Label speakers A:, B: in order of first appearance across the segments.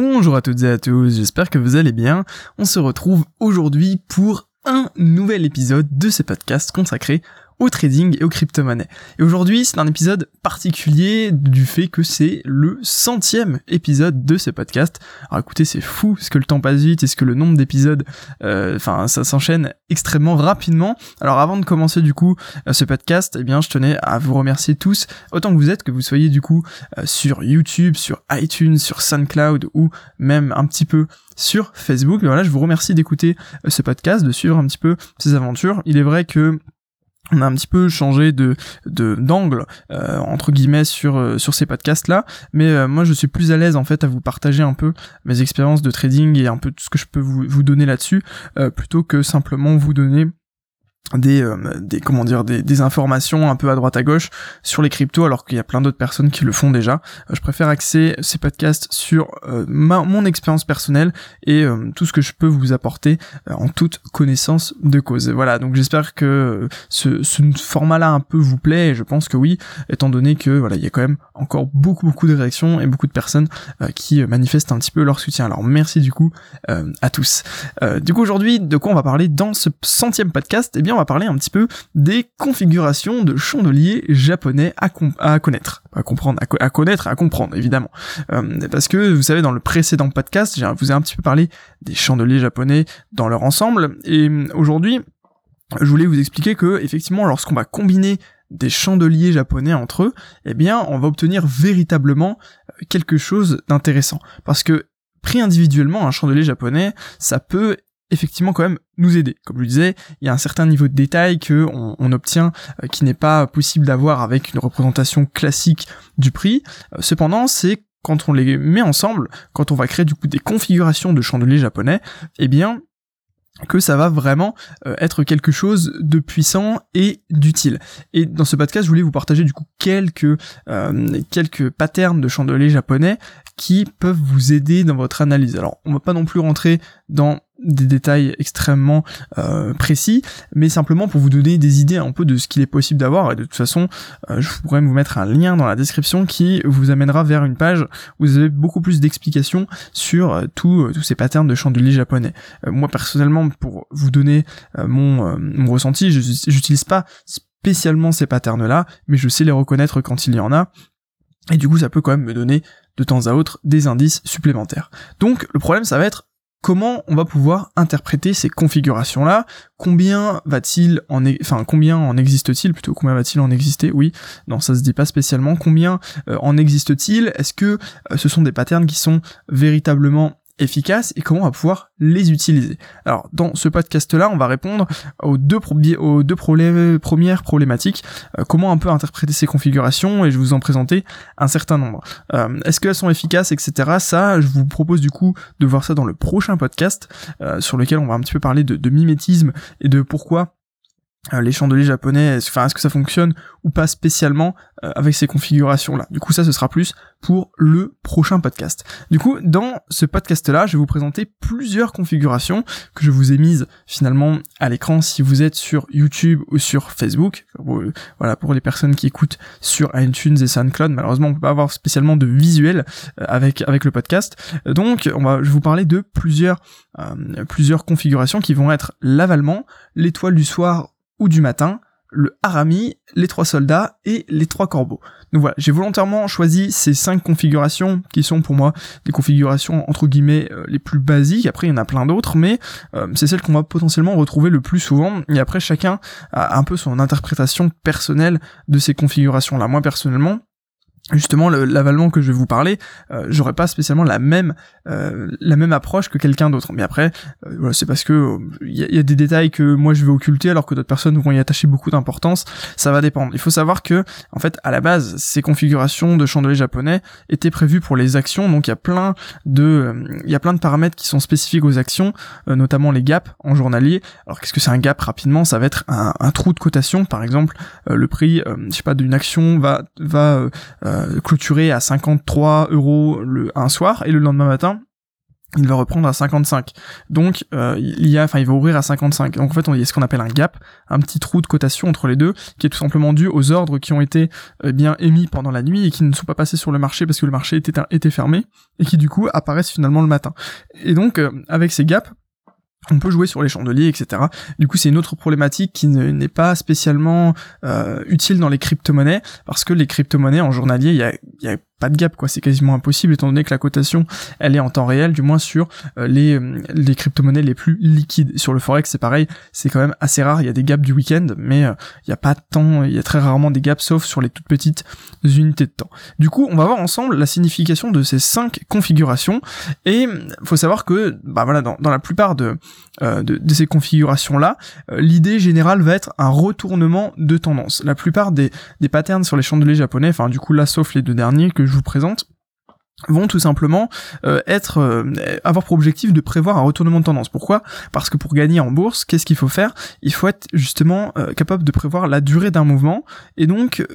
A: Bonjour à toutes et à tous, j'espère que vous allez bien. On se retrouve aujourd'hui pour un nouvel épisode de ce podcast consacré au trading et aux crypto-monnaies. Et aujourd'hui, c'est un épisode particulier du fait que c'est le centième épisode de ce podcast. Alors écoutez, c'est fou ce que le temps passe vite et ce que le nombre d'épisodes, euh, enfin, ça s'enchaîne extrêmement rapidement. Alors avant de commencer du coup euh, ce podcast, eh bien, je tenais à vous remercier tous, autant que vous êtes, que vous soyez du coup euh, sur YouTube, sur iTunes, sur SoundCloud ou même un petit peu sur Facebook. Mais voilà, je vous remercie d'écouter ce podcast, de suivre un petit peu ces aventures. Il est vrai que on a un petit peu changé de d'angle euh, entre guillemets sur euh, sur ces podcasts là mais euh, moi je suis plus à l'aise en fait à vous partager un peu mes expériences de trading et un peu tout ce que je peux vous, vous donner là-dessus plutôt que simplement vous donner des, euh, des comment dire des, des, informations un peu à droite à gauche sur les cryptos alors qu'il y a plein d'autres personnes qui le font déjà. Euh, je préfère axer ces podcasts sur euh, ma, mon expérience personnelle et tout ce que je peux vous apporter en toute connaissance de cause. Voilà donc j'espère que ce, ce format là un peu vous plaît et je pense que oui étant donné que voilà il y a quand même encore beaucoup beaucoup de réactions et beaucoup de personnes qui manifestent un petit peu leur soutien. Alors merci du coup à tous. Du coup aujourd'hui de quoi on va parler dans ce centième podcast? Eh bien va parler un petit peu des configurations de chandeliers japonais à, connaître, à comprendre, à, connaître, à comprendre évidemment. Euh, parce que vous savez, dans le précédent podcast, je vous ai un petit peu parlé des chandeliers japonais dans leur ensemble, et aujourd'hui, je voulais vous expliquer que effectivement, lorsqu'on va combiner des chandeliers japonais entre eux, eh bien, on va obtenir véritablement euh, quelque chose d'intéressant. Parce que pris individuellement, un chandelier japonais, ça peut effectivement quand même nous aider. Comme je le disais, il y a un certain niveau de détail que on, obtient euh, qui n'est pas possible d'avoir avec une représentation classique du prix. Euh, cependant, c'est quand on les met ensemble, quand on va créer du coup des configurations de chandeliers japonais, eh bien que ça va vraiment euh, être quelque chose de puissant et d'utile. Et dans ce podcast, je voulais vous partager du coup quelques quelques patterns de chandeliers japonais qui peuvent vous aider dans votre analyse. Alors, on va pas non plus rentrer dans des détails extrêmement euh, précis, mais simplement pour vous donner des idées un peu de ce qu'il est possible d'avoir. Et de toute façon, euh, je pourrais vous mettre un lien dans la description qui vous amènera vers une page où vous avez beaucoup plus d'explications sur euh, tous ces patterns de chandelier japonais. moi personnellement, pour vous donner mon, mon ressenti, j'utilise pas spécialement ces patterns-là, mais je sais les reconnaître quand il y en a. Et du coup, ça peut quand même me donner de temps à autre des indices supplémentaires. Donc, le problème, ça va être comment on va pouvoir interpréter ces configurations là combien va-t-il en enfin combien en existe-t-il plutôt combien va-t-il en exister? Oui non ça se dit pas spécialement. Combien euh, en existe-t-il? Est-ce que euh, ce sont des patterns qui sont véritablement efficaces et comment on va pouvoir les utiliser. Alors dans ce podcast-là, on va répondre aux deux, aux deux premières problématiques, euh, comment un peu interpréter ces configurations et je vous en présenter un certain nombre. Euh, est-ce qu'elles sont efficaces, etc. Ça, je vous propose du coup de voir ça dans le prochain podcast euh, sur lequel on va un petit peu parler de, mimétisme et de pourquoi les chandeliers japonais, enfin est-ce que ça fonctionne ou pas spécialement euh, avec ces configurations là. Du coup ça ce sera plus pour le prochain podcast. Du coup dans ce podcast là je vais vous présenter plusieurs configurations que je vous ai mises finalement à l'écran si vous êtes sur YouTube ou sur Facebook. Euh, voilà pour les personnes qui écoutent sur iTunes et SoundCloud malheureusement on peut pas avoir spécialement de visuel avec avec le podcast. Donc on va je vais vous parler de plusieurs plusieurs configurations qui vont être l'avalement, l'étoile du soir ou du matin, le harami, les trois soldats et les trois corbeaux. Donc voilà, j'ai volontairement choisi ces cinq configurations qui sont pour moi des configurations entre guillemets euh, les plus basiques. Après, il y en a plein d'autres, mais euh, c'est celles qu'on va potentiellement retrouver le plus souvent. Et après, chacun a un peu son interprétation personnelle de ces configurations-là. Moi, personnellement, justement l'avalement que je vais vous parler, euh, j'aurais pas spécialement la même euh, la même approche que quelqu'un d'autre. Mais après, euh, voilà, c'est parce que il y, a des détails que moi je vais occulter alors que d'autres personnes vont y attacher beaucoup d'importance. Ça va dépendre. Il faut savoir que en fait à la base ces configurations de chandelier japonais étaient prévues pour les actions. Donc il y a plein de il y a plein de paramètres qui sont spécifiques aux actions, notamment les gaps en journalier. Alors qu'est-ce que c'est un gap rapidement? Ça va être un, un, trou de cotation. Par exemple, le prix, je sais pas, d'une action va va euh, clôturé à 53 euros le, un soir et le lendemain matin il va reprendre à 55. Donc euh, il y a, enfin il va ouvrir à 55. Donc en fait on y a ce qu'on appelle un gap, un petit trou de cotation entre les deux, qui est tout simplement dû aux ordres qui ont été euh, bien émis pendant la nuit et qui ne sont pas passés sur le marché parce que le marché était, était fermé et qui du coup apparaissent finalement le matin. Et donc avec ces gaps, on peut jouer sur les chandeliers, etc. Du coup, c'est une autre problématique qui n'est pas spécialement euh, utile dans les crypto-monnaies, parce que les crypto-monnaies en journalier, il y a, y a pas de gap quoi, c'est quasiment impossible étant donné que la cotation elle est en temps réel, du moins sur euh, les, euh, les crypto-monnaies les plus liquides. Sur le forex c'est pareil, c'est quand même assez rare, il y a des gaps du week-end, mais euh, il y a pas tant, il y a très rarement des gaps sauf sur les toutes petites unités de temps. Du coup, on va voir ensemble la signification de ces cinq configurations et faut savoir que bah voilà dans, la plupart de, ces configurations là, l'idée générale va être un retournement de tendance. La plupart des, des patterns sur les chandeliers japonais, enfin du coup là sauf les deux derniers que je vous présente vont tout simplement euh, être euh, avoir pour objectif de prévoir un retournement de tendance. Pourquoi? Parce que pour gagner en bourse, qu'est-ce qu'il faut faire? Il faut être justement euh, capable de prévoir la durée d'un mouvement et donc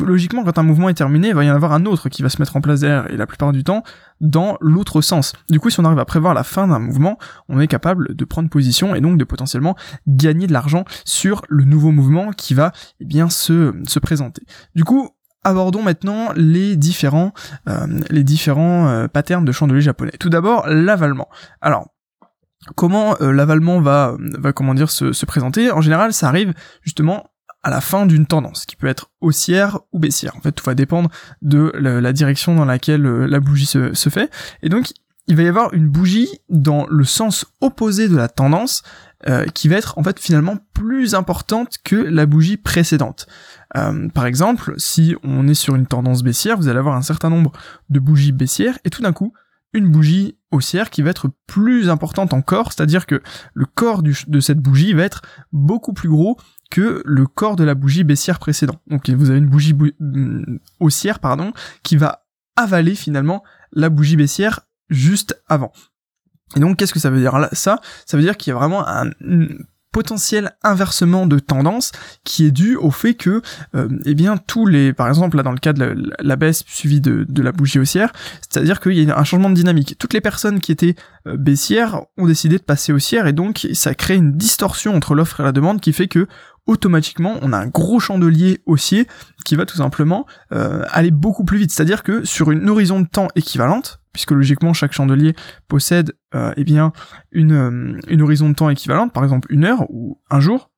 A: logiquement quand un mouvement est terminé, il va y en avoir un autre qui va se mettre en place derrière et la plupart du temps dans l'autre sens. Du coup, si on arrive à prévoir la fin d'un mouvement, on est capable de prendre position et donc de potentiellement gagner de l'argent sur le nouveau mouvement qui va eh bien se se présenter. Du coup, abordons maintenant les différents, euh, les différents euh, patterns de chandelier japonais. Tout d'abord, l'avalement. Alors, comment euh, l'avalement va, va comment dire se, se présenter? En général, ça arrive justement à la fin d'une tendance, qui peut être haussière ou baissière. En fait, tout va dépendre de la, direction dans laquelle la bougie se, se fait. Et donc, il va y avoir une bougie dans le sens opposé de la tendance euh, qui va être en fait finalement plus importante que la bougie précédente. Euh, par exemple, si on est sur une tendance baissière, vous allez avoir un certain nombre de bougies baissières et tout d'un coup une bougie haussière qui va être plus importante encore, c'est-à-dire que le corps de cette bougie va être beaucoup plus gros que le corps de la bougie baissière précédente. Donc vous avez une bougie mm, haussière pardon qui va avaler finalement la bougie baissière juste avant. Et donc, qu'est-ce que ça veut dire? Là Ça, ça veut dire qu'il y a vraiment un potentiel inversement de tendance qui est dû au fait que, euh, eh bien, tous les, par exemple, là dans le cas de la, baisse suivie de, la bougie haussière, c'est-à-dire qu'il y a un changement de dynamique. Toutes les personnes qui étaient euh, baissières ont décidé de passer haussière et donc ça crée une distorsion entre l'offre et la demande qui fait que automatiquement on a un gros chandelier haussier qui va tout simplement euh, aller beaucoup plus vite. C'est-à-dire que sur une horizon de temps équivalente, puisque logiquement chaque chandelier possède euh, eh bien une, euh, une horizon de temps équivalente, par exemple une heure ou un jour,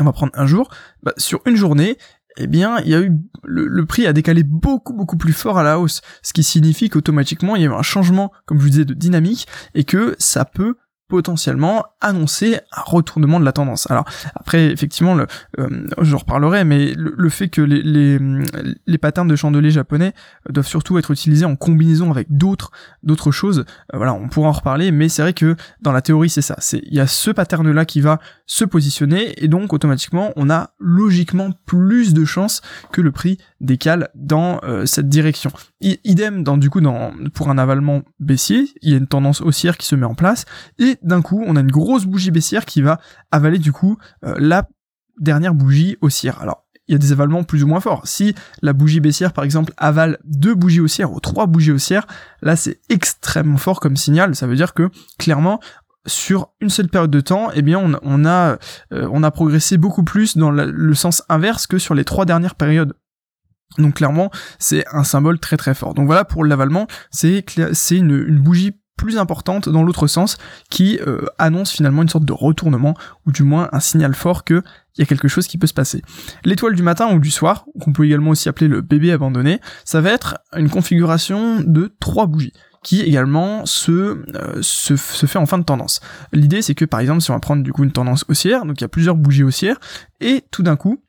A: on va prendre un jour, bah, sur une journée, eh bien, il y a eu le, prix a décalé beaucoup beaucoup plus fort à la hausse, ce qui signifie qu'automatiquement il y a eu un changement, comme je vous disais, de dynamique et que ça peut potentiellement annoncer un retournement de la tendance. Alors après effectivement le euh, je reparlerai mais le, fait que les, les, les patterns de chandelier japonais doivent surtout être utilisés en combinaison avec d'autres d'autres choses, euh, voilà, on pourra en reparler mais c'est vrai que dans la théorie c'est ça, c'est il y a ce pattern là qui va se positionner et donc automatiquement on a logiquement plus de chances que le prix décale dans euh, cette direction. idem dans du coup dans pour un avalement baissier, il y a une tendance haussière qui se met en place et d'un coup, on a une grosse bougie baissière qui va avaler du coup euh, la dernière bougie haussière. Alors, il y a des avalements plus ou moins forts. Si la bougie baissière, par exemple, avale deux bougies haussières ou trois bougies haussières, là, c'est extrêmement fort comme signal. Ça veut dire que, clairement, sur une seule période de temps, eh bien, on, a, euh, a progressé beaucoup plus dans le sens inverse que sur les trois dernières périodes. Donc clairement, c'est un symbole très très fort. Donc voilà pour l'avalement, c'est c'est une, une bougie plus importante dans l'autre sens qui euh, annonce finalement une sorte de retournement ou du moins un signal fort que il y a quelque chose qui peut se passer. L'étoile du matin ou du soir, qu'on peut également aussi appeler le bébé abandonné, ça va être une configuration de trois bougies qui également se, euh, se, se, fait en fin de tendance. L'idée c'est que par exemple si on va prendre du coup une tendance haussière, donc il y a plusieurs bougies haussières, et tout d'un coup,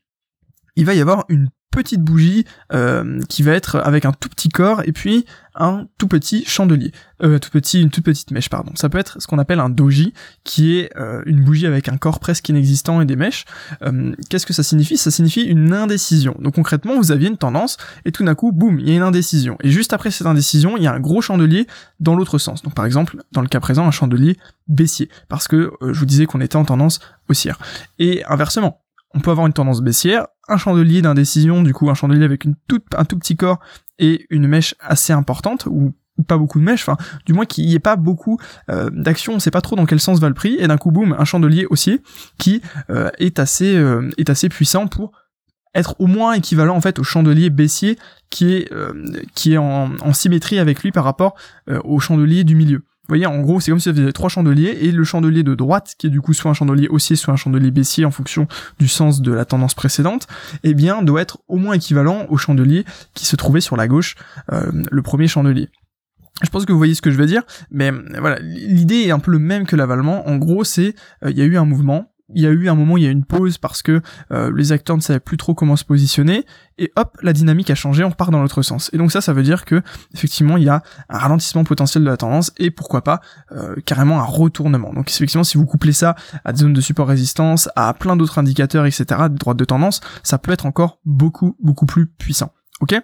A: il va y avoir une petite bougie euh, qui va être avec un tout petit corps et puis un tout petit chandelier, euh, tout petit, une toute petite mèche pardon. Ça peut être ce qu'on appelle un doji, qui est euh, une bougie avec un corps presque inexistant et des mèches. Euh, qu'est-ce que ça signifie? Ça signifie une indécision. Donc concrètement, vous aviez une tendance et tout d'un coup, boum, il y a une indécision. Et juste après cette indécision, il y a un gros chandelier dans l'autre sens. Donc par exemple, dans le cas présent, un chandelier baissier, parce que je vous disais qu'on était en tendance haussière. Et inversement, on peut avoir une tendance baissière, un chandelier d'indécision, du coup un chandelier avec un tout petit corps et une mèche assez importante, ou pas beaucoup de mèches, enfin du moins qu'il n'y ait pas beaucoup euh, d'action, on sait pas trop dans quel sens va le prix, et d'un coup boum, un chandelier haussier qui euh, est assez euh, est assez puissant pour être au moins équivalent en fait au chandelier baissier qui est qui est en, symétrie avec lui par rapport au chandelier du milieu. Vous voyez, en gros, c'est comme si vous aviez trois chandeliers, et le chandelier de droite, qui est du coup soit un chandelier haussier, soit un chandelier baissier en fonction du sens de la tendance précédente, eh bien, doit être au moins équivalent au chandelier qui se trouvait sur la gauche, le premier chandelier. Je pense que vous voyez ce que je veux dire, mais voilà, l'idée est un peu le même que l'avalement. En gros, c'est euh, il y a eu un mouvement, il y a eu un moment, il y a eu une pause parce que euh, les acteurs ne savaient plus trop comment se positionner, et hop, la dynamique a changé, on repart dans l'autre sens. Et donc ça, ça veut dire que effectivement, il y a un ralentissement potentiel de la tendance et pourquoi pas euh, carrément un retournement. Donc effectivement, si vous couplez ça à des zones de support résistance, à plein d'autres indicateurs, etc., de droite de tendance, ça peut être encore beaucoup beaucoup plus puissant. Ok?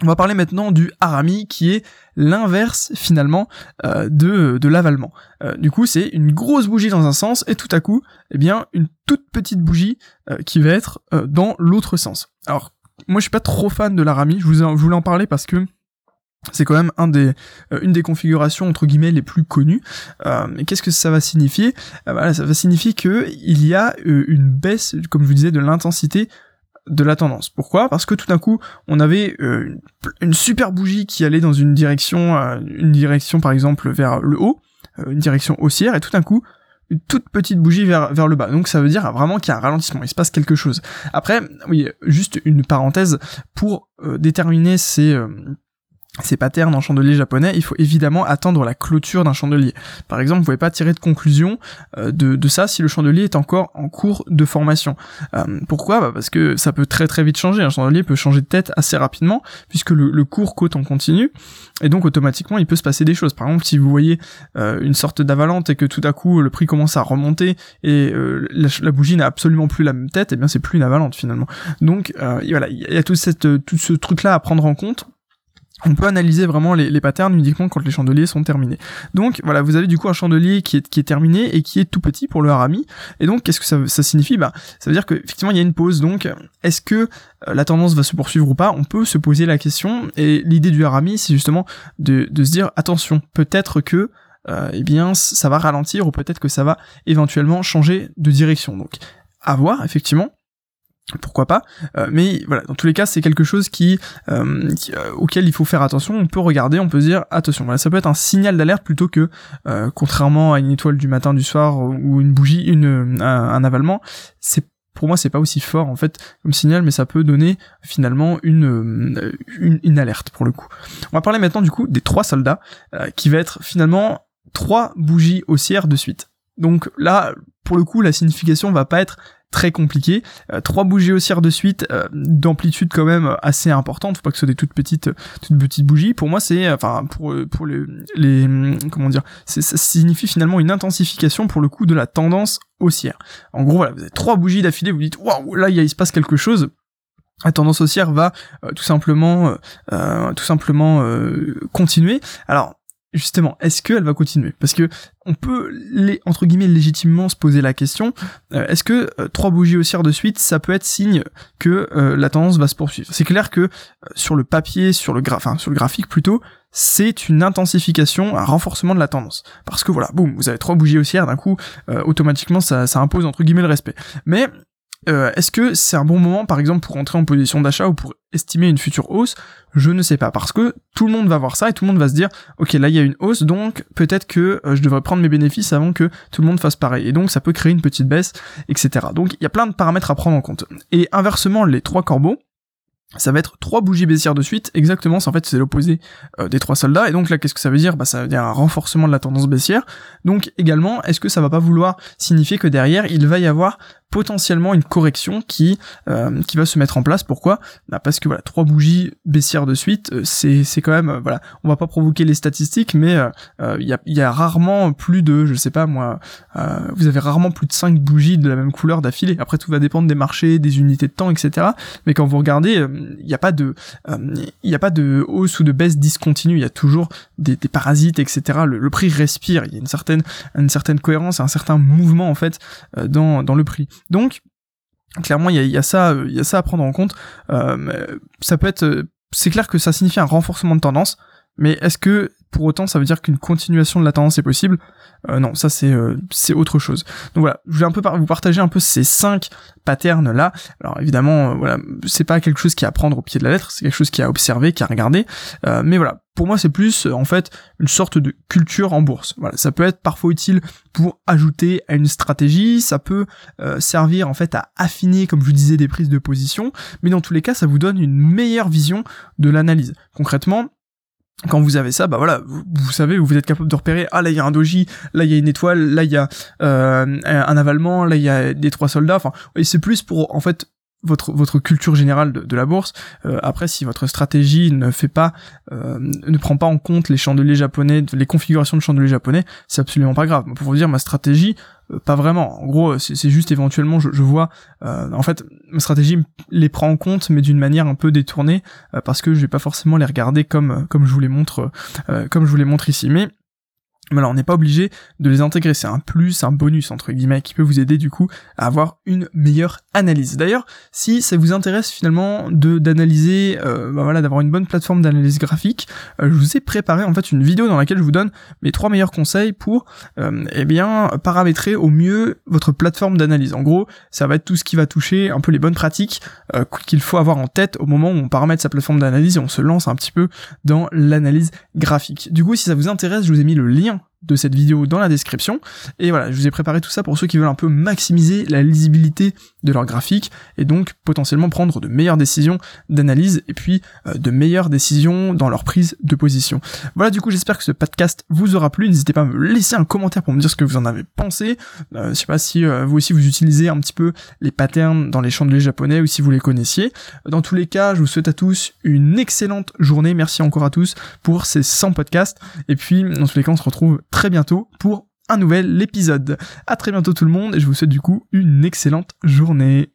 A: On va parler maintenant du harami qui est l'inverse finalement euh, de, de l'avalement. Euh, du coup c'est une grosse bougie dans un sens et tout à coup eh bien une toute petite bougie euh, qui va être dans l'autre sens. Alors moi je suis pas trop fan de l'harami, je, vous je voulais en parler parce que c'est quand même une des configurations entre guillemets les plus connues. mais qu'est-ce que ça va signifier? Ça va signifier que il y a une baisse, comme je vous disais, de l'intensité de la tendance. Pourquoi? Parce que tout d'un coup, on avait euh, une super bougie qui allait dans une direction, euh, une direction par exemple vers le haut, euh, une direction haussière, et tout d'un coup, une toute petite bougie vers, vers le bas. Donc ça veut dire vraiment qu'il y a un ralentissement, il se passe quelque chose. Après, oui, juste une parenthèse, pour déterminer ces ces patterns en chandelier japonais, il faut évidemment attendre la clôture d'un chandelier. Par exemple, vous pouvez pas tirer de conclusion euh, de, de, ça si le chandelier est encore en cours de formation. Euh, pourquoi? Bah Parce que ça peut très très vite changer. Un chandelier peut changer de tête assez rapidement puisque le, le cours côte en continu et donc automatiquement il peut se passer des choses. Par exemple, si vous voyez euh, une sorte d'avalante et que tout à coup le prix commence à remonter et la, bougie n'a absolument plus la même tête, et eh bien c'est plus une avalante finalement. Donc voilà, il y a tout, cette, tout ce truc là à prendre en compte on peut analyser vraiment les, patterns uniquement quand les chandeliers sont terminés. Donc voilà, vous avez du coup un chandelier qui est, terminé et qui est tout petit pour le harami. Et donc qu'est-ce que ça, signifie? Bah ça veut dire qu'effectivement il y a une pause. Donc est-ce que euh, la tendance va se poursuivre ou pas? On peut se poser la question. Et l'idée du harami, c'est justement de, de, se dire attention, peut-être que euh, eh bien ça va ralentir ou peut-être que ça va éventuellement changer de direction. Donc à voir effectivement pourquoi pas. Euh, mais voilà dans tous les cas c'est quelque chose qui, euh, euh, auquel il faut faire attention. On peut regarder on peut dire attention voilà ça peut être un signal d'alerte plutôt que contrairement à une étoile du matin du soir ou une bougie une un, avalement. C'est pour moi c'est pas aussi fort en fait comme signal mais ça peut donner finalement une, une, une alerte pour le coup. On va parler maintenant du coup des trois soldats qui va être finalement trois bougies haussières de suite. Donc là pour le coup la signification va pas être très compliqué. Euh, trois bougies haussières de suite, euh, d'amplitude quand même assez importante, faut pas que ce soit des toutes petites, toutes petites bougies. Pour moi, c'est, enfin, pour pour les, les comment dire, ça signifie finalement une intensification pour le coup de la tendance haussière. En gros, voilà, vous avez trois bougies d'affilée, vous dites, waouh, là, il se passe quelque chose la tendance haussière va euh, tout simplement tout simplement continuer. Alors justement, est-ce qu'elle va continuer? Parce que on peut, les, entre guillemets, légitimement se poser la question, euh, est-ce que euh, trois bougies haussières de suite, ça peut être signe que euh, la tendance va se poursuivre? C'est clair que sur le papier, sur le, enfin, sur le graphique plutôt, c'est une intensification, un renforcement de la tendance. Parce que voilà, boum, vous avez trois bougies haussières, d'un coup, automatiquement, ça, ça impose, entre guillemets, le respect. Mais est-ce que c'est un bon moment, par exemple, pour entrer en position d'achat ou pour estimer une future hausse? Je ne sais pas, parce que tout le monde va voir ça et tout le monde va se dire, ok, là il y a une hausse, donc peut-être que euh, je devrais prendre mes bénéfices avant que tout le monde fasse pareil. Et donc ça peut créer une petite baisse, etc. Donc il y a plein de paramètres à prendre en compte. Et inversement, les trois corbeaux, ça va être trois bougies baissières de suite, exactement, en fait c'est l'opposé euh, des trois soldats, et donc là qu'est-ce que ça veut dire? Bah ça veut dire un renforcement de la tendance baissière, donc également, est-ce que ça va pas vouloir signifier que derrière il va y avoir potentiellement une correction qui euh, qui va se mettre en place. Pourquoi? Bah Parce que voilà, trois bougies baissières de suite, euh, c'est c'est quand même euh, voilà, on va pas provoquer les statistiques, mais il y, a, y a rarement plus de, je sais pas moi, vous avez rarement plus de cinq bougies de la même couleur d'affilée. Après tout va dépendre des marchés, des unités de temps, etc. Mais quand vous regardez, il n'y a pas de il y a pas de hausse ou de baisse discontinue. Il y a toujours des, des parasites, etc. Le, le, prix respire. Il y a une certaine une certaine cohérence, un certain mouvement en fait dans dans le prix. Donc, clairement, il y a, ça, il ça à prendre en compte. Euh, ça peut être, c'est clair que ça signifie un renforcement de tendance. Mais est-ce que pour autant ça veut dire qu'une continuation de la tendance est possible? Euh, non, ça c'est euh, autre chose. Donc voilà, je vais un peu vous partager un peu ces cinq patterns là. Alors évidemment, euh, voilà, c'est pas quelque chose qui à prendre au pied de la lettre, c'est quelque chose qui à observer, qui à regarder. mais voilà, pour moi c'est plus en fait une sorte de culture en bourse. Voilà, ça peut être parfois utile pour ajouter à une stratégie, ça peut servir en fait à affiner, comme je vous disais, des prises de position. Mais dans tous les cas, ça vous donne une meilleure vision de l'analyse. Concrètement, quand vous avez ça, bah voilà, vous, savez, vous êtes capable de repérer, ah là il y a un doji, là il y a une étoile, là il y a euh, un avalement, là il y a des trois soldats, enfin, c'est plus pour en fait votre votre culture générale de, la bourse. Euh, après, si votre stratégie ne fait pas, euh, ne prend pas en compte les chandeliers japonais, les configurations de chandeliers japonais, c'est absolument pas grave. Pour vous dire, ma stratégie, euh, pas vraiment. En gros, c'est juste éventuellement, je, je vois, euh, en fait, ma stratégie les prend en compte, mais d'une manière un peu détournée, euh, parce que je vais pas forcément les regarder comme comme je vous les montre, comme je vous les montre ici. Mais alors on n'est pas obligé de les intégrer, c'est un plus, un bonus entre guillemets qui peut vous aider du coup à avoir une meilleure analyse. D'ailleurs, si ça vous intéresse finalement de d'analyser, euh, bah voilà, d'avoir une bonne plateforme d'analyse graphique, euh, je vous ai préparé en fait une vidéo dans laquelle je vous donne mes trois meilleurs conseils pour, euh, eh bien, paramétrer au mieux votre plateforme d'analyse. En gros, ça va être tout ce qui va toucher un peu les bonnes pratiques euh, qu'il faut avoir en tête au moment où on paramètre sa plateforme d'analyse et on se lance un petit peu dans l'analyse graphique. Du coup, si ça vous intéresse, je vous ai mis le lien now. De cette vidéo dans la description. Et voilà, je vous ai préparé tout ça pour ceux qui veulent un peu maximiser la lisibilité de leur graphique et donc potentiellement prendre de meilleures décisions d'analyse et puis euh, de meilleures décisions dans leur prise de position. Voilà, du coup, j'espère que ce podcast vous aura plu. N'hésitez pas à me laisser un commentaire pour me dire ce que vous en avez pensé. Euh, je sais pas si euh, vous aussi vous utilisez un petit peu les patterns dans les chandeliers japonais ou si vous les connaissiez. Dans tous les cas, je vous souhaite à tous une excellente journée. Merci encore à tous pour ces 100 podcasts. Et puis, dans tous les cas, on se retrouve très bientôt pour un nouvel épisode. À très bientôt tout le monde et je vous souhaite du coup une excellente journée.